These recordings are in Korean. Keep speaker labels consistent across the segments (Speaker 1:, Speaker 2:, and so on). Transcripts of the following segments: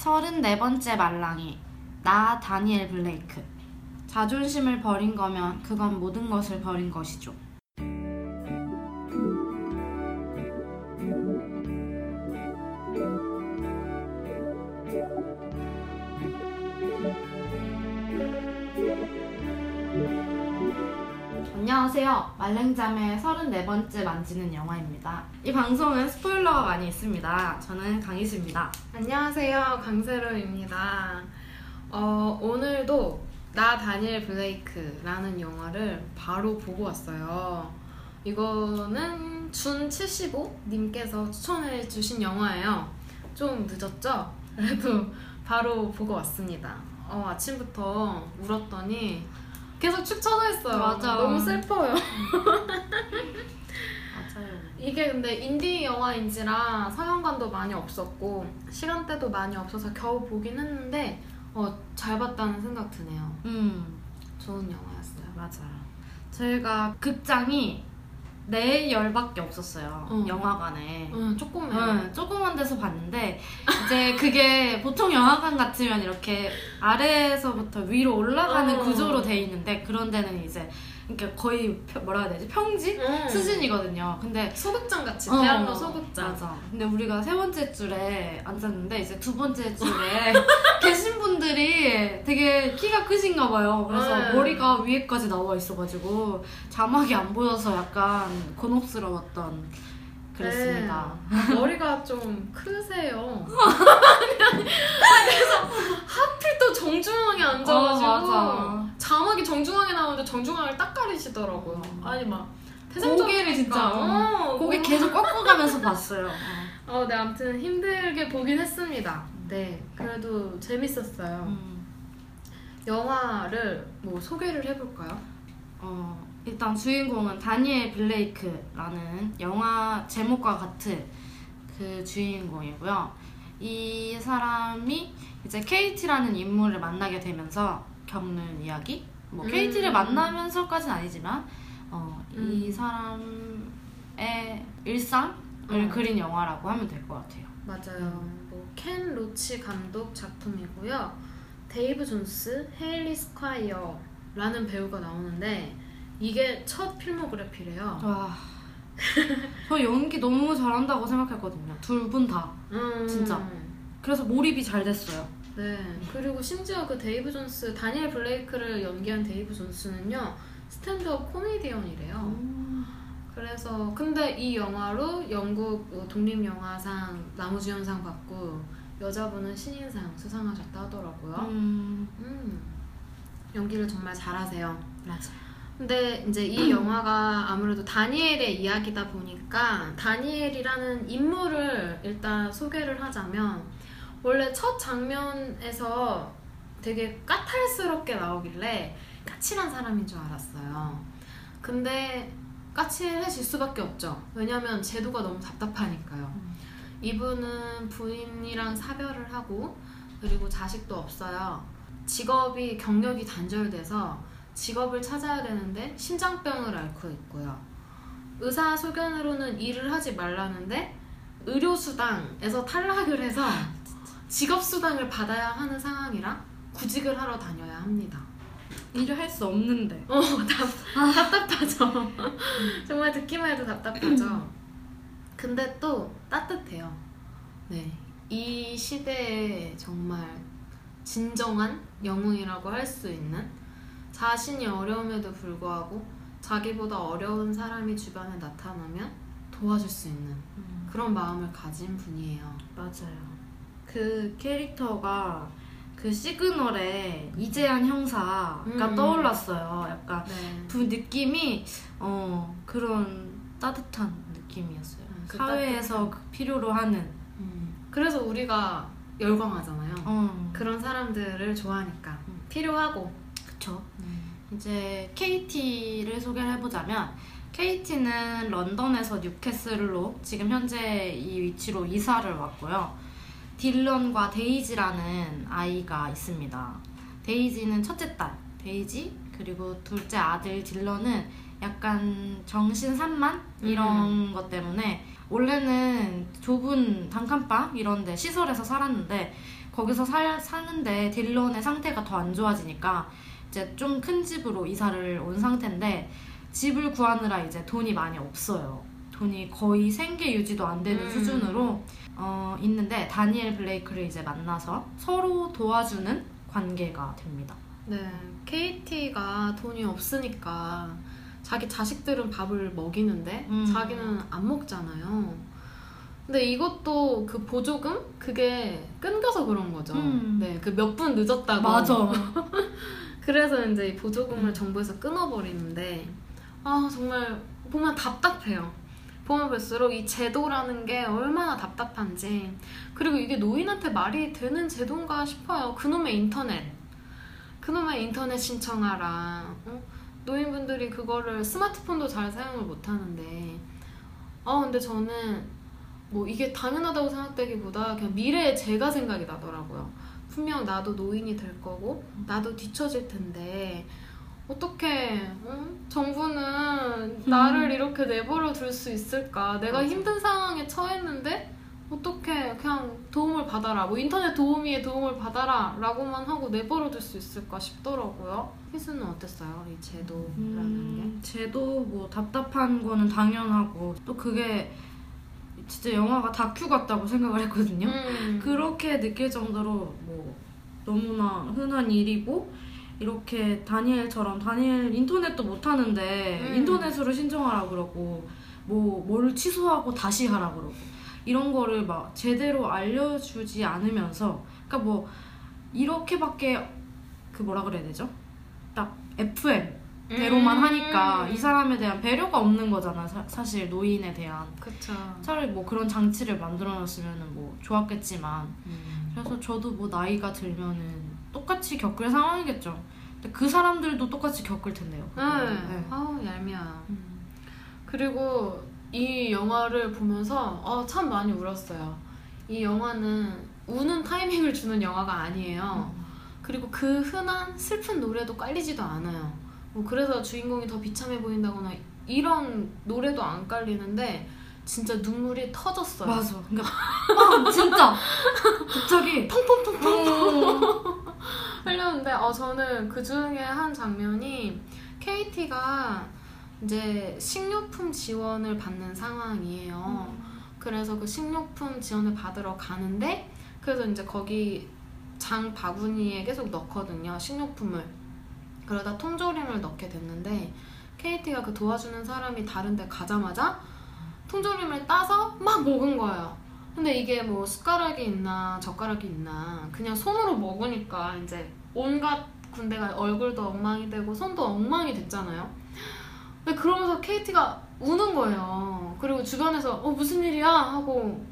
Speaker 1: 34번째 말랑이 나 다니엘 블레이크 자존심을 버린 거면 그건 모든 것을 버린 것이죠. 안녕하세요. 말랭잠의 34번째 만지는 영화입니다. 이 방송은 스포일러가 많이 있습니다. 저는 강희수입니다.
Speaker 2: 안녕하세요. 강세로입니다. 어, 오늘도 나 다니엘 블레이크라는 영화를 바로 보고 왔어요. 이거는 준75님께서 추천해 주신 영화예요. 좀 늦었죠? 그래도 바로 보고 왔습니다. 어, 아침부터 울었더니 계속 축 처져 있어요.
Speaker 1: 맞아.
Speaker 2: 너무 슬퍼요.
Speaker 1: 맞아요.
Speaker 2: 이게 근데 인디 영화인지라 상영관도 많이 없었고 시간대도 많이 없어서 겨우 보긴 했는데 어, 잘 봤다는 생각 드네요.
Speaker 1: 음,
Speaker 2: 좋은 영화였어요.
Speaker 1: 맞아요. 저희가 극장이 네 열밖에 없었어요.
Speaker 2: 어.
Speaker 1: 영화관에.
Speaker 2: 응, 조금해요.
Speaker 1: 응, 조그만 데서 봤는데 이제 그게 보통 영화관 같으면 이렇게 아래에서부터 위로 올라가는
Speaker 2: 어.
Speaker 1: 구조로 돼 있는데 그런 데는 이제 그러니까 거의 펴- 뭐라 해야 되지 평지
Speaker 2: 응.
Speaker 1: 수준이거든요. 근데
Speaker 2: 소극장 같이
Speaker 1: 어,
Speaker 2: 대학로 소극장.
Speaker 1: 맞아. 근데 우리가 세 번째 줄에 앉았는데 이제 두 번째 줄에 계신 분들이 되게 키가 크신가 봐요. 그래서
Speaker 2: 네.
Speaker 1: 머리가 위에까지 나와 있어가지고 자막이 안 보여서 약간 곤혹스러웠던 그랬습니다.
Speaker 2: 네. 머리가 좀 크세요. 그래서 하필 또 정중앙에 앉아가지고
Speaker 1: 어.
Speaker 2: 자막이 정중앙에 나오는데 정중앙을 딱 가리시더라고요. 아니 막
Speaker 1: 고개를 진짜
Speaker 2: 어,
Speaker 1: 고개
Speaker 2: 너무-
Speaker 1: 계속 꺾어가면서 봤어요. 어.
Speaker 2: 어, 네, 아무튼 힘들게 보긴 했습니다. 네, 그래도 재밌었어요.
Speaker 1: 음,
Speaker 2: 영화를 뭐 소개를 해볼까요?
Speaker 1: 어, 일단 주인공은 다니엘 블레이크라는 영화 제목과 같은 그 주인공이고요. 이 사람이 이제 KT라는 인물을 만나게 되면서 겪는 이야기? 뭐
Speaker 2: 음.
Speaker 1: 케이티를 만나면서까지는 아니지만 어, 이
Speaker 2: 음.
Speaker 1: 사람의 일상을
Speaker 2: 음.
Speaker 1: 그린 영화라고 하면 될 것 같아요.
Speaker 2: 맞아요. 뭐 켄 로치 감독 작품이고요. 데이브 존스, 헤일리 스콰이어라는 배우가 나오는데 이게 첫 필모그래피래요.
Speaker 1: 와, 저 연기 너무 잘한다고 생각했거든요. 둘 분 다.
Speaker 2: 음,
Speaker 1: 진짜. 그래서 몰입이 잘 됐어요.
Speaker 2: 네. 그리고 심지어 그 데이브 존스, 다니엘 블레이크를 연기한 데이브 존스는요 스탠드업 코미디언이래요. 그래서 근데 이 영화로 영국 뭐 독립영화상 나무주연상 받고 여자분은 신인상 수상하셨다 하더라고요.
Speaker 1: 음,
Speaker 2: 음, 연기를 정말 잘하세요.
Speaker 1: 맞아.
Speaker 2: 근데 이제 이 영화가 아무래도 다니엘의 이야기다 보니까 다니엘이라는 인물을 일단 소개를 하자면 원래 첫 장면에서 되게 까탈스럽게 나오길래 까칠한 사람인 줄 알았어요. 근데 까칠해질 수밖에 없죠. 왜냐면 제도가 너무 답답하니까요.
Speaker 1: 음.
Speaker 2: 이분은 부인이랑 사별을 하고 그리고 자식도 없어요. 직업이 경력이 단절돼서 직업을 찾아야 되는데 심장병을 앓고 있고요. 의사 소견으로는 일을 하지 말라는데 의료수당에서 탈락을 해서 직업수당을 받아야 하는 상황이라 구직을 하러 다녀야 합니다.
Speaker 1: 일을 할 수 없는데.
Speaker 2: 어, 답, 답답하죠. 정말 듣기만 해도 답답하죠. 근데 또 따뜻해요. 네. 이 시대에 정말 진정한 영웅이라고 할 수 있는 자신이 어려움에도 불구하고 자기보다 어려운 사람이 주변에 나타나면 도와줄 수 있는 그런 마음을 가진 분이에요.
Speaker 1: 맞아요. 그 캐릭터가 그 시그널에 이재한 형사가
Speaker 2: 음.
Speaker 1: 떠올랐어요. 약간
Speaker 2: 네.
Speaker 1: 그 느낌이 어 그런 따뜻한 느낌이었어요.
Speaker 2: 음, 그
Speaker 1: 사회에서 그 필요로 하는
Speaker 2: 음. 그래서 우리가 열광하잖아요.
Speaker 1: 어
Speaker 2: 그런 사람들을 좋아하니까
Speaker 1: 음.
Speaker 2: 필요하고
Speaker 1: 그쵸. 이제 케이티를 소개를 해보자면 케이티는 런던에서 뉴캐슬로 지금 현재 이 위치로 이사를 왔고요. 딜런과 데이지라는 아이가 있습니다. 데이지는 첫째 딸, 데이지 그리고 둘째 아들 딜런은 약간 정신 산만 이런 것 때문에 원래는 좁은 단칸방 이런데 시설에서 살았는데 거기서 살, 사는데 딜런의 상태가 더 안 좋아지니까 이제 좀 큰 집으로 이사를 온 상태인데 집을 구하느라 이제 돈이 많이 없어요. 돈이 거의 생계 유지도 안 되는
Speaker 2: 음.
Speaker 1: 수준으로 어, 있는데 다니엘 블레이크를 이제 만나서 서로 도와주는 관계가 됩니다.
Speaker 2: 네, KT가 돈이 없으니까 자기 자식들은 밥을 먹이는데
Speaker 1: 음.
Speaker 2: 자기는 안 먹잖아요. 근데 이것도 그 보조금 그게 끊겨서 그런 거죠.
Speaker 1: 음.
Speaker 2: 네, 그 몇 분 늦었다고.
Speaker 1: 맞아.
Speaker 2: 그래서 이제 이 보조금을
Speaker 1: 음.
Speaker 2: 정부에서 끊어버리는데 아 정말 보면 답답해요. 보면 볼수록 이 제도라는 게 얼마나 답답한지 그리고 이게 노인한테 말이 되는 제도인가 싶어요. 그놈의 인터넷 그놈의 인터넷 신청하라. 어? 노인분들이 그거를 스마트폰도 잘 사용을 못하는데 아 근데 저는 뭐 이게 당연하다고 생각되기보다 그냥 미래의 제가 생각이 나더라고요. 분명 나도 노인이 될 거고 나도 뒤처질 텐데 어떻게 정부는 나를 이렇게 내버려 둘 수 있을까? 내가
Speaker 1: 맞아.
Speaker 2: 힘든 상황에 처했는데 어떻게 그냥 도움을 받아라 뭐 인터넷 도우미의 도움을 받아라 라고만 하고 내버려 둘 수 있을까 싶더라고요 희수는 어땠어요? 이 제도라는
Speaker 1: 음, 제도 뭐 답답한 거는 당연하고 또 그게 진짜 영화가 다큐 같다고 생각을 했거든요.
Speaker 2: 게 음.
Speaker 1: 그렇게 느낄 정도로 뭐 너무나 흔한 일이고 이렇게 다니엘처럼 다니엘 인터넷도 못 하는데
Speaker 2: 음.
Speaker 1: 인터넷으로 신청하라 그러고 뭐 뭘 취소하고 다시 하라 그러고 이런 거를 막 제대로 알려주지 않으면서 그러니까 뭐 이렇게밖에 그 뭐라 그래야 되죠? 딱 FM 대로만
Speaker 2: 음.
Speaker 1: 하니까 이 사람에 대한 배려가 없는 거잖아 사, 사실 노인에 대한
Speaker 2: 그쵸
Speaker 1: 차라리 뭐 그런 장치를 만들어 놨으면 뭐 좋았겠지만
Speaker 2: 음.
Speaker 1: 그래서 저도 뭐 나이가 들면은 똑같이 겪을 상황이겠죠. 근데 그 사람들도 똑같이 겪을 텐데요.
Speaker 2: 네.
Speaker 1: 네.
Speaker 2: 아우 얄미워
Speaker 1: 음.
Speaker 2: 그리고 이 영화를 보면서 어, 참 많이 울었어요. 이 영화는 우는 타이밍을 주는 영화가 아니에요. 그리고 그 흔한 슬픈 노래도 깔리지도 않아요. 뭐 그래서 주인공이 더 비참해 보인다거나 이런 노래도 안 깔리는데 진짜 눈물이 터졌어요.
Speaker 1: 맞아. 그러니까 아, 진짜
Speaker 2: 흘렸는데 어, 저는 그 중에 한 장면이 KT가 이제 식료품 지원을 받는 상황이에요. 그래서 그 식료품 지원을 받으러 가는데 그래서 이제 거기 장 바구니에 계속 넣거든요 식료품을. 그러다 통조림을 넣게 됐는데 KT가 그 도와주는 사람이 다른 데 가자마자 통조림을 따서 막 먹은 거예요. 근데 이게 뭐 숟가락이 있나 젓가락이 있나 그냥 손으로 먹으니까 이제 온갖 군데가 얼굴도 엉망이 되고 손도 엉망이 됐잖아요 근데 그러면서 KT가 우는 거예요. 그리고 주변에서 어 무슨 일이야 하고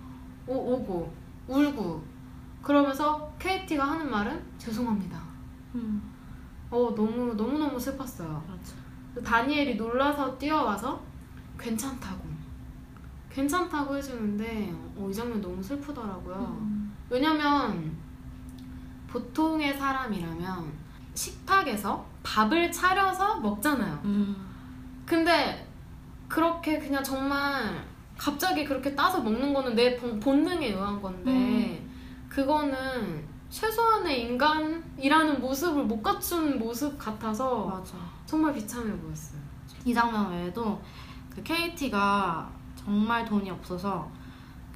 Speaker 2: 오, 오고 울고 그러면서 KT가 하는 말은 죄송합니다.
Speaker 1: 음,
Speaker 2: 어 너무 너무 너무 슬펐어요.
Speaker 1: 맞아.
Speaker 2: 다니엘이 놀라서 뛰어와서 괜찮다고 괜찮다고 해주는데 어, 이 장면 너무 슬프더라고요.
Speaker 1: 음.
Speaker 2: 왜냐면 보통의 사람이라면 식탁에서 밥을 차려서 먹잖아요.
Speaker 1: 음.
Speaker 2: 근데 그렇게 그냥 정말 갑자기 그렇게 따서 먹는 거는 내 본- 본능에 의한 건데 그거는 최소한의 인간이라는 모습을 못 갖춘 모습 같아서
Speaker 1: 맞아.
Speaker 2: 정말 비참해 보였어요.
Speaker 1: 이 장면 외에도 그 KT가 정말 돈이 없어서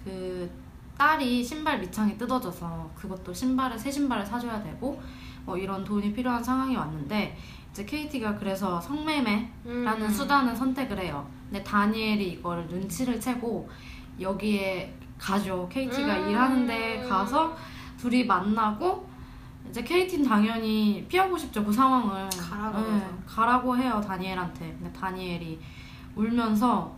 Speaker 1: 그 딸이 신발 밑창이 뜯어져서 그것도 신발을 새 신발을 사줘야 되고 뭐 이런 돈이 필요한 상황이 왔는데 이제 KT가 그래서 성매매라는
Speaker 2: 음.
Speaker 1: 수단을 선택을 해요. 근데 다니엘이 이거를 눈치를 채고 여기에 가죠. KT가
Speaker 2: 음.
Speaker 1: 일하는데 가서 둘이 만나고 이제 KT는 당연히 피하고 싶죠 그 상황을
Speaker 2: 가라고
Speaker 1: 네. 가라고 해요 다니엘한테 근데 다니엘이 울면서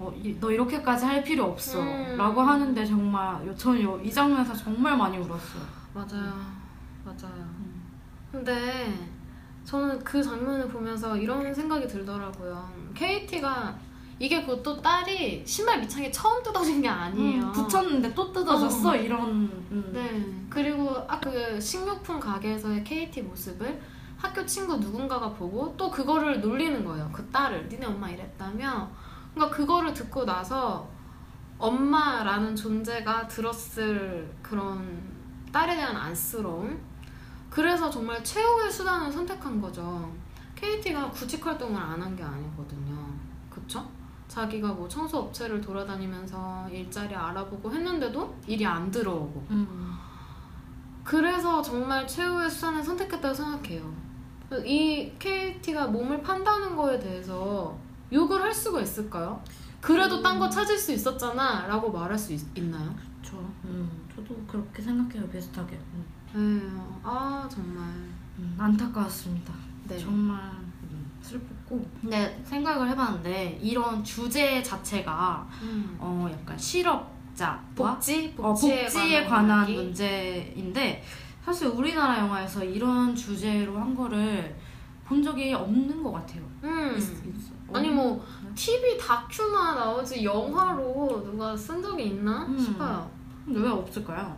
Speaker 1: 어, 이- 너 이렇게까지 할 필요 없어
Speaker 2: 음.
Speaker 1: 라고 하는데 정말 요- 저는 요- 이 장면에서 정말 많이 울었어요
Speaker 2: 맞아요. 맞아요.
Speaker 1: 음.
Speaker 2: 근데 저는 그 장면을 보면서 이런 생각이 들더라고요. KT가 이게 그것도 딸이 신발 밑창에 처음 뜯어진 게 아니에요.
Speaker 1: 음, 붙였는데 또 뜯어졌어
Speaker 2: 어.
Speaker 1: 이런 음.
Speaker 2: 네. 그리고 아까 그 식료품 가게에서의 KT 모습을 학교 친구 누군가가 보고 또 그거를 놀리는 거예요. 그 딸을 니네 엄마 이랬다며. 그러니까 그거를 듣고 나서 엄마라는 존재가 들었을 그런 딸에 대한 안쓰러움. 그래서 정말 최후의 수단을 선택한 거죠. KT가 구직 활동을 안 한 게 아니거든요. 그쵸? 자기가 뭐 청소 업체를 돌아다니면서 일자리 알아보고 했는데도 일이 안 들어오고.
Speaker 1: 음.
Speaker 2: 그래서 정말 최후의 수단을 선택했다고 생각해요. 이 KT가 몸을 판다는 거에 대해서 욕을 할 수가 있을까요? 그래도 딴 거 찾을 수 있었잖아 라고 말할 수 있, 나요
Speaker 1: 저, 음, 저도 그렇게 생각해요 비슷하게. 음.
Speaker 2: 네, 아 정말
Speaker 1: 음, 안타까웠습니다.
Speaker 2: 네.
Speaker 1: 정말 음, 슬펐고. 근데 생각을 해봤는데 이런 주제 자체가
Speaker 2: 음.
Speaker 1: 어 약간 실업자
Speaker 2: 복지?
Speaker 1: 어,
Speaker 2: 복지에,
Speaker 1: 복지에 관한
Speaker 2: 이야기?
Speaker 1: 문제인데 사실 우리나라 영화에서 이런 주제로 한 거를 본 적이 없는 것 같아요.
Speaker 2: 음.
Speaker 1: 있, 있어.
Speaker 2: 아니 뭐 TV 다큐나 나오지 영화로 누가 쓴 적이 있나
Speaker 1: 음.
Speaker 2: 싶어요.
Speaker 1: 근데 왜 없을까요?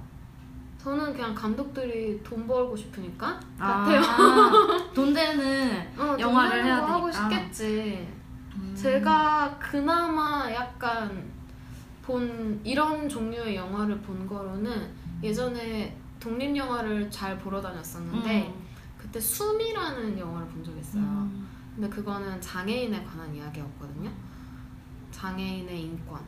Speaker 2: 저는 그냥 감독들이 돈 벌고 싶으니까
Speaker 1: 아,
Speaker 2: 같아요.
Speaker 1: 돈 되는
Speaker 2: 어,
Speaker 1: 영화를
Speaker 2: 돈
Speaker 1: 해야
Speaker 2: 거 하고
Speaker 1: 되니까.
Speaker 2: 싶겠지.
Speaker 1: 음.
Speaker 2: 제가 그나마 약간 본 이런 종류의 영화를 본 거로는 예전에 독립 영화를 잘 보러 다녔었는데 그때 숨이라는 영화를 본 적이 있어요.
Speaker 1: 음.
Speaker 2: 근데 그거는 장애인에 관한 이야기였거든요. 장애인의 인권.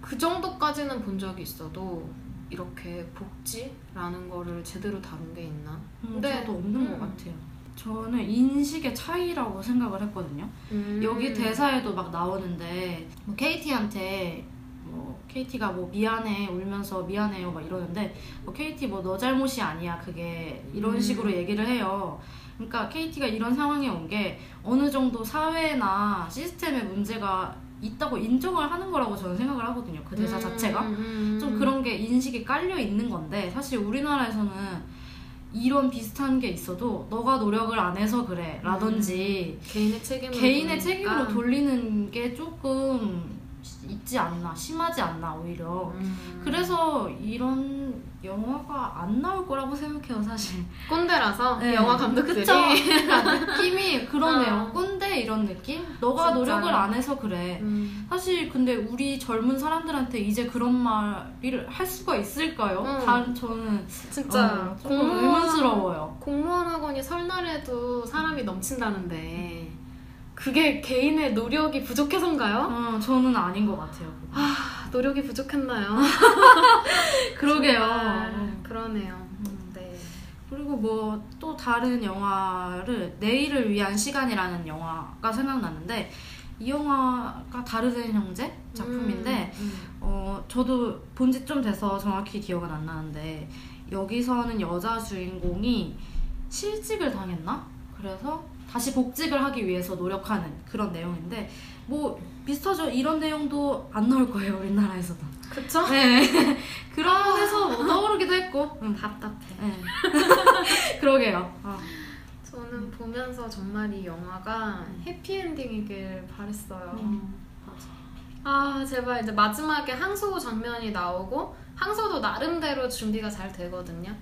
Speaker 2: 그 정도까지는 본 적이 있어도 이렇게 복지라는 거를 제대로 다룬 게 있나?
Speaker 1: 음,
Speaker 2: 근데-
Speaker 1: 저도 없는
Speaker 2: 음.
Speaker 1: 것 같아요. 저는 인식의 차이라고 생각을 했거든요.
Speaker 2: 음.
Speaker 1: 여기 대사에도 막 나오는데 뭐 KT한테 뭐 KT가 뭐 미안해 울면서 미안해요 막 이러는데 뭐 KT 뭐 너 잘못이 아니야 그게 이런
Speaker 2: 음.
Speaker 1: 식으로 얘기를 해요. 그러니까 KT가 이런 상황에 온 게 어느 정도 사회나 시스템에 문제가 있다고 인정을 하는 거라고 저는 생각을 하거든요. 그 대사
Speaker 2: 음,
Speaker 1: 자체가.
Speaker 2: 음, 음.
Speaker 1: 좀 그런 게 인식이 깔려 있는 건데 사실 우리나라에서는 이런 비슷한 게 있어도 너가 노력을 안 해서 그래 라든지
Speaker 2: 개인의 책임을
Speaker 1: 개인의. 책임으로 돌리는 게 조금 있지 않나 심하지 않나 오히려
Speaker 2: 음.
Speaker 1: 그래서 이런 영화가 안 나올 거라고 생각해요 사실
Speaker 2: 꼰대라서
Speaker 1: 네.
Speaker 2: 영화 감독들이
Speaker 1: 그쵸? 그러니까 느낌이 그러네요
Speaker 2: 어.
Speaker 1: 꼰대 이런 느낌? 너가
Speaker 2: 진짜.
Speaker 1: 노력을 안 해서 그래
Speaker 2: 음.
Speaker 1: 사실 근데 우리 젊은 사람들한테 이제 그런 말을 할 수가 있을까요?
Speaker 2: 응.
Speaker 1: 다 저는
Speaker 2: 진짜
Speaker 1: 어, 좀 의문스러워요.
Speaker 2: 공무원 학원이 설날에도 사람이 넘친다는데 그게 개인의 노력이 부족해서인가요?
Speaker 1: 어, 저는 아닌 것 같아요.
Speaker 2: 아, 노력이 부족했나요?
Speaker 1: 그러게요.
Speaker 2: 정말
Speaker 1: 음.
Speaker 2: 그러네요.
Speaker 1: 음.
Speaker 2: 네.
Speaker 1: 그리고 뭐 또 다른 영화를 내일을 위한 시간이라는 영화가 생각나는데 이 영화가 다르된 형제 작품인데
Speaker 2: 음,
Speaker 1: 어 저도 본 지 좀 돼서 정확히 기억은 안 나는데 여기서는 여자 주인공이 실직을 당했나? 그래서 다시 복직을 하기 위해서 노력하는 그런 내용인데 뭐 비슷하죠. 이런 내용도 안 나올 거예요 우리나라에서도.
Speaker 2: 음. 그쵸?
Speaker 1: 네. 그러면서 뭐 떠오르기도 했고. 음,
Speaker 2: 답답해.
Speaker 1: 네. 그러게요. 어.
Speaker 2: 저는 보면서 정말 이 영화가 해피엔딩이길 바랬어요.
Speaker 1: 음.
Speaker 2: 아 제발 이제 마지막에 항소 장면이 나오고 항소도 나름대로 준비가 잘 되거든요.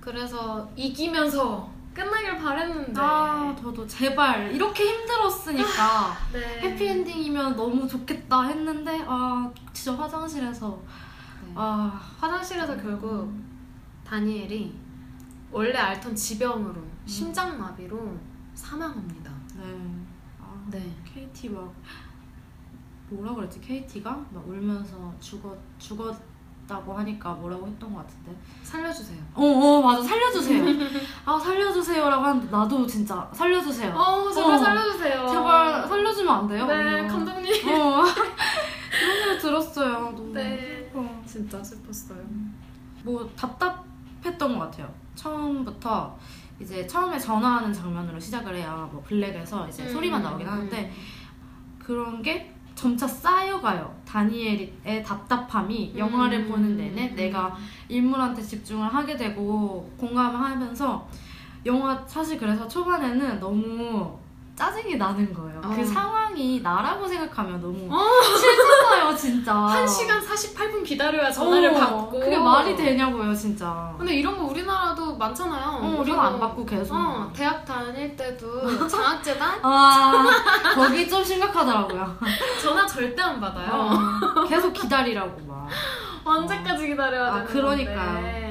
Speaker 2: 그래서 이기면서 끝나길 바랬는데
Speaker 1: 아 저도 제발 이렇게 힘들었으니까
Speaker 2: 네.
Speaker 1: 해피엔딩이면 너무 좋겠다 했는데 아 진짜 화장실에서
Speaker 2: 네.
Speaker 1: 아
Speaker 2: 화장실에서 결국 다니엘이 원래 앓던 지병으로 심장마비로 사망합니다.
Speaker 1: 네. 아,
Speaker 2: 네.
Speaker 1: KT 막 뭐라 그랬지? KT가 막 울면서 죽었 죽었 다고 하니까 뭐라고 했던 것 같은데.
Speaker 2: 살려주세요.
Speaker 1: 어, 어 맞아 살려주세요. 아 살려주세요라고 하는데 나도 진짜 살려주세요.
Speaker 2: 어 제발
Speaker 1: 어.
Speaker 2: 살려주세요.
Speaker 1: 제발 살려주면 안 돼요?
Speaker 2: 네
Speaker 1: 어.
Speaker 2: 감독님.
Speaker 1: 어. 그런 소리 들었어요. 너무.
Speaker 2: 네.
Speaker 1: 어.
Speaker 2: 진짜 슬펐어요.
Speaker 1: 뭐 답답했던 것 같아요. 처음부터 이제 처음에 전화하는 장면으로 시작을 해야 뭐 블랙에서 이제 소리만 나오긴 하는데 그런 게 점차 쌓여가요. 다니엘의 답답함이 영화를
Speaker 2: 음.
Speaker 1: 보는 내내 내가 인물한테 집중을 하게 되고 공감을 하면서 영화 사실 그래서 초반에는 너무 짜증이 나는 거예요.
Speaker 2: 어.
Speaker 1: 그 상황이 나라고 생각하면 너무
Speaker 2: 어.
Speaker 1: 싫잖아요, 진짜.
Speaker 2: 1시간 48분 기다려야 전화를
Speaker 1: 어,
Speaker 2: 받고
Speaker 1: 그게 말이 되냐고요, 진짜.
Speaker 2: 근데 이런 거 우리나라도 많잖아요.
Speaker 1: 어,
Speaker 2: 우리가
Speaker 1: 안 받고 계속.
Speaker 2: 어, 대학 다닐 때도 장학재단
Speaker 1: 아, 거기 좀 심각하더라고요.
Speaker 2: 전화 절대 안 받아요.
Speaker 1: 어, 계속 기다리라고 막.
Speaker 2: 언제까지 기다려야
Speaker 1: 아,
Speaker 2: 되는
Speaker 1: 그러니까요.
Speaker 2: 건데.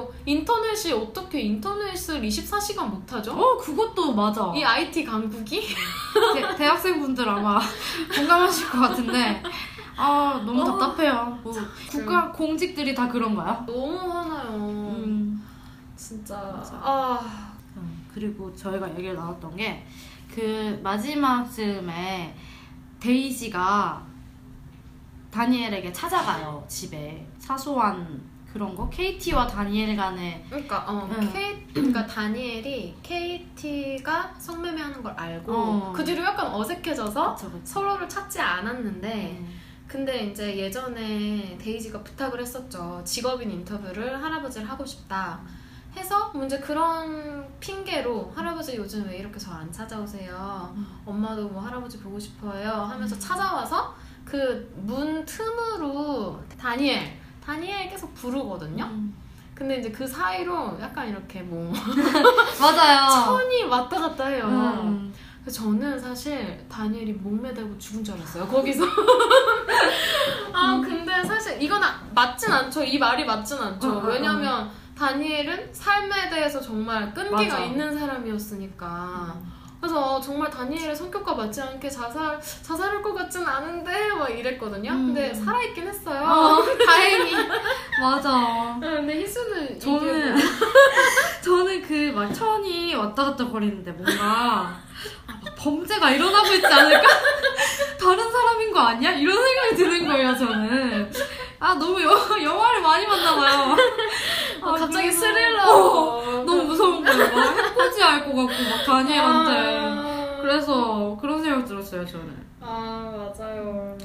Speaker 2: 뭐 인터넷이 어떻게 인터넷을 24시간 못 하죠?
Speaker 1: 어, 그것도 맞아.
Speaker 2: 이 IT 강국이?
Speaker 1: 대, 대학생분들 아마 공감하실 것 같은데. 아, 너무
Speaker 2: 어.
Speaker 1: 답답해요. 뭐, 국가 공직들이 다 그런가요?
Speaker 2: 너무 화나요.
Speaker 1: 음.
Speaker 2: 진짜.
Speaker 1: 맞아.
Speaker 2: 아.
Speaker 1: 음, 그리고 저희가 얘기를 나눴던 게 그 마지막쯤에 데이지가 다니엘에게 찾아가요 집에 사소한 그런 거 KT와 다니엘 간의
Speaker 2: 그러니까 어,
Speaker 1: 응.
Speaker 2: K, 그러니까 다니엘이 KT가 성매매하는 걸 알고
Speaker 1: 어.
Speaker 2: 그 뒤로 약간 어색해져서
Speaker 1: 그쵸, 그쵸.
Speaker 2: 서로를 찾지 않았는데
Speaker 1: 네.
Speaker 2: 근데 이제 예전에 데이지가 부탁을 했었죠. 직업인 인터뷰를 할아버지를 하고 싶다. 해서 뭐 이제 그런 핑계로 할아버지 요즘 왜 이렇게 저 안 찾아오세요?
Speaker 1: 음.
Speaker 2: 엄마도 뭐 할아버지 보고 싶어요 하면서 찾아와서 그 문 틈으로 다니엘 다니엘 계속 부르거든요.
Speaker 1: 음.
Speaker 2: 근데 이제 그 사이로 약간 이렇게 뭐
Speaker 1: 맞아요.
Speaker 2: 천이 왔다 갔다 해요.
Speaker 1: 음.
Speaker 2: 저는 사실 다니엘이 목매달고 죽은 줄 알았어요. 거기서. 아 근데 사실 이건 아- 맞진 않죠. 이 말이 맞진 않죠.
Speaker 1: 어, 어, 어.
Speaker 2: 왜냐면 다니엘은 삶에 대해서 정말 끈기가
Speaker 1: 맞아.
Speaker 2: 있는 사람이었으니까. 그래서 정말 다니엘의 성격과 맞지 않게 자살 자살할 것 같진 않은데 막 이랬거든요.
Speaker 1: 음.
Speaker 2: 근데 살아있긴 했어요.
Speaker 1: 어.
Speaker 2: 다행히.
Speaker 1: 맞아.
Speaker 2: 근데 희수는
Speaker 1: 저는
Speaker 2: 이게
Speaker 1: 저는 그 막 천이 왔다 갔다 거리는데 뭔가 아, 막 범죄가 일어나고 있지 않을까? 다른 사람인 거 아니야? 이런 생각이 드는 거예요 저는. 아 너무 여, 영화를 많이 봤나 봐요.
Speaker 2: 뭐
Speaker 1: 아,
Speaker 2: 갑자기 스릴러.
Speaker 1: 어, 너무 무서운 거예요. 막 해코지 알것 같고 막 다니엘한테.
Speaker 2: 아.
Speaker 1: 그래서 그런 생각 들었어요 저는.
Speaker 2: 아 맞아요.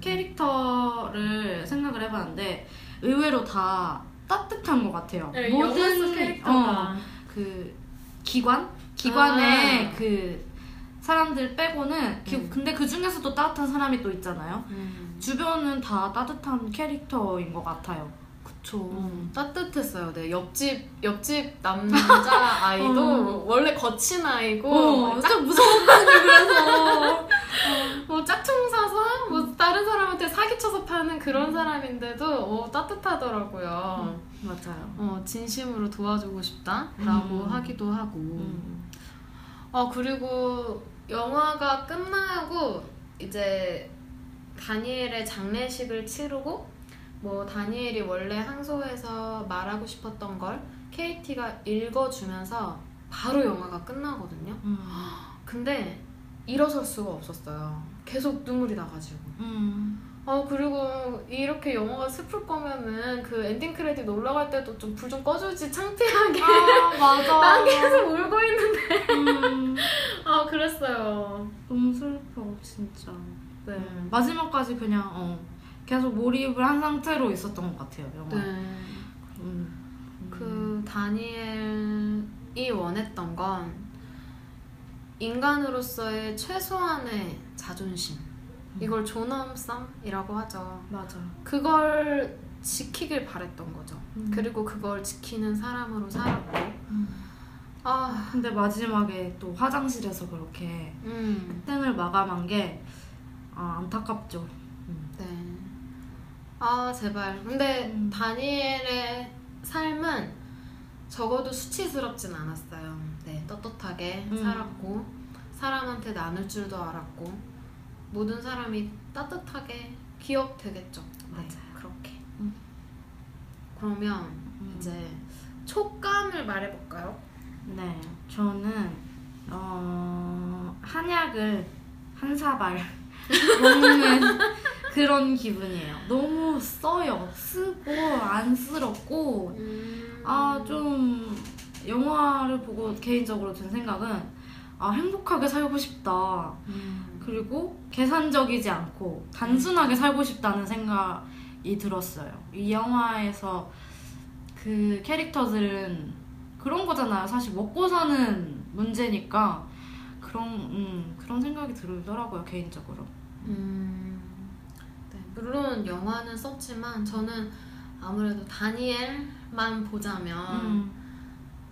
Speaker 1: 캐릭터를 생각을 해봤는데 의외로 다 따뜻한 것 같아요.
Speaker 2: 네, 영화 속 캐릭터가.
Speaker 1: 어, 그 기관 기관의
Speaker 2: 아.
Speaker 1: 그 사람들 빼고는 기-
Speaker 2: 음.
Speaker 1: 근데 그 중에서도 따뜻한 사람이 또 있잖아요.
Speaker 2: 음.
Speaker 1: 주변은 다 따뜻한 캐릭터인 것 같아요. 그쵸.
Speaker 2: 음, 따뜻했어요. 네 옆집 옆집 남자 아이도
Speaker 1: 어.
Speaker 2: 원래 거친 아이고
Speaker 1: 어,
Speaker 2: 짝,
Speaker 1: 좀 무서웠거든요. 그래서
Speaker 2: 뭐 짝퉁 사서 뭐 다른 사람한테 사기쳐서 파는 그런 사람인데도 어, 따뜻하더라고요.
Speaker 1: 맞아요.
Speaker 2: 어, 진심으로 도와주고 싶다라고
Speaker 1: 음.
Speaker 2: 하기도 하고.
Speaker 1: 음.
Speaker 2: 아 그리고 영화가 끝나고 이제 다니엘의 장례식을 치르고 뭐 다니엘이 원래 항소에서 말하고 싶었던 걸 KT가 읽어주면서 바로 영화가 끝나거든요.
Speaker 1: 음.
Speaker 2: 근데 일어설 수가 없었어요. 계속 눈물이 나가지고.
Speaker 1: 음.
Speaker 2: 아 그리고 이렇게 영화가 슬플 거면은 그 엔딩 크레딧 올라갈 때도 좀 불 좀 꺼주지 창피하게.
Speaker 1: 아 맞아.
Speaker 2: 난 계속 울고 있는데.
Speaker 1: 음.
Speaker 2: 아 그랬어요.
Speaker 1: 너무 슬퍼 진짜.
Speaker 2: 네.
Speaker 1: 음, 마지막까지 그냥 어, 계속 몰입을 한 상태로 있었던 것 같아요 영화.
Speaker 2: 네.
Speaker 1: 음.
Speaker 2: 그 다니엘이 원했던 건 인간으로서의 최소한의 자존심. 이걸 존엄성이라고 하죠.
Speaker 1: 맞아.
Speaker 2: 그걸 지키길 바랬던 거죠.
Speaker 1: 음.
Speaker 2: 그리고 그걸 지키는 사람으로 살았고.
Speaker 1: 음.
Speaker 2: 아,
Speaker 1: 근데 마지막에 또 화장실에서 그렇게
Speaker 2: 음,
Speaker 1: 땡을 마감한 게 아, 안타깝죠.
Speaker 2: 네. 아 제발. 근데
Speaker 1: 음.
Speaker 2: 다니엘의 삶은 적어도 수치스럽진 않았어요. 네, 떳떳하게
Speaker 1: 음.
Speaker 2: 살았고 사람한테 나눌 줄도 알았고 모든 사람이 따뜻하게 기억되겠죠. 네,
Speaker 1: 맞아요.
Speaker 2: 그렇게.
Speaker 1: 음.
Speaker 2: 그러면
Speaker 1: 음.
Speaker 2: 이제 촉감을 말해볼까요?
Speaker 1: 네, 저는 어, 한약을 한 사발 먹는 그런 기분이에요. 너무 써요. 쓰고 안쓰럽고
Speaker 2: 음.
Speaker 1: 아좀 영화를 보고 개인적으로 든 생각은 아 행복하게 살고 싶다.
Speaker 2: 음.
Speaker 1: 그리고 계산적이지 않고 단순하게 살고 싶다는 생각이 들었어요. 이 영화에서 그 캐릭터들은 그런 거잖아요. 사실 먹고 사는 문제니까 그런 음, 그런 생각이 들더라고요 개인적으로.
Speaker 2: 음, 네, 물론 영화는 썼지만 저는 아무래도 다니엘만 보자면
Speaker 1: 음,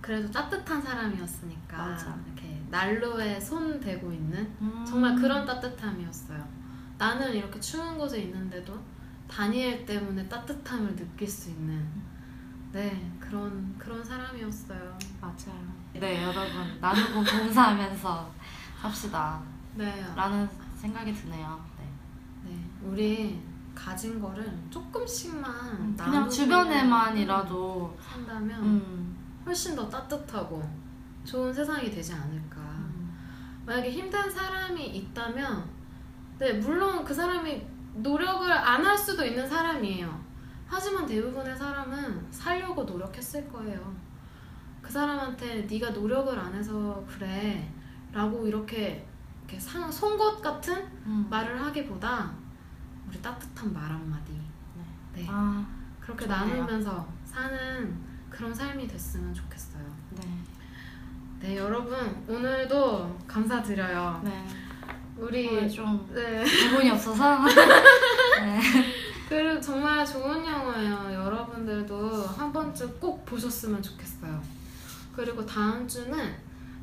Speaker 2: 그래도 따뜻한 사람이었으니까
Speaker 1: 맞아.
Speaker 2: 이렇게 난로에 손 대고 있는
Speaker 1: 음.
Speaker 2: 정말 그런 따뜻함이었어요. 나는 이렇게 추운 곳에 있는데도 다니엘 때문에 따뜻함을 느낄 수 있는 네 그런 그런 사람이었어요.
Speaker 1: 맞아요. 네 여러분 나누고 봉사하면서 삽시다.
Speaker 2: 네,
Speaker 1: 라는 생각이 드네요. 네.
Speaker 2: 네 우리 가진 거를 조금씩만
Speaker 1: 그냥
Speaker 2: 나누고
Speaker 1: 주변에만이라도
Speaker 2: 산다면
Speaker 1: 음,
Speaker 2: 훨씬 더 따뜻하고 좋은 세상이 되지 않을까.
Speaker 1: 음,
Speaker 2: 만약에 힘든 사람이 있다면, 네, 물론 그 사람이 노력을 안 할 수도 있는 사람이에요. 하지만 대부분의 사람은 살려고 노력했을 거예요. 그 사람한테 네가 노력을 안 해서 그래 라고 이렇게, 이렇게 상, 송곳 같은
Speaker 1: 음.
Speaker 2: 말을 하기보다 우리 따뜻한 말 한마디 네.
Speaker 1: 아,
Speaker 2: 그렇게
Speaker 1: 좋네요.
Speaker 2: 나누면서 사는 그런 삶이 됐으면 좋겠어요.
Speaker 1: 네.
Speaker 2: 네, 여러분 오늘도 감사드려요.
Speaker 1: 네.
Speaker 2: 우리
Speaker 1: 좀
Speaker 2: 네.
Speaker 1: 대본이 없어서 네.
Speaker 2: 그리고 정말 좋은 영화예요. 여러분들도 한 번쯤 꼭 보셨으면 좋겠어요. 그리고 다음 주는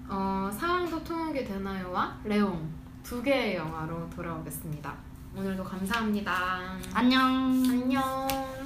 Speaker 2: 어, 사랑도 통역이 되나요와 레옹 두 개의 영화로 돌아오겠습니다. 오늘도 감사합니다.
Speaker 1: 안녕.
Speaker 2: 안녕.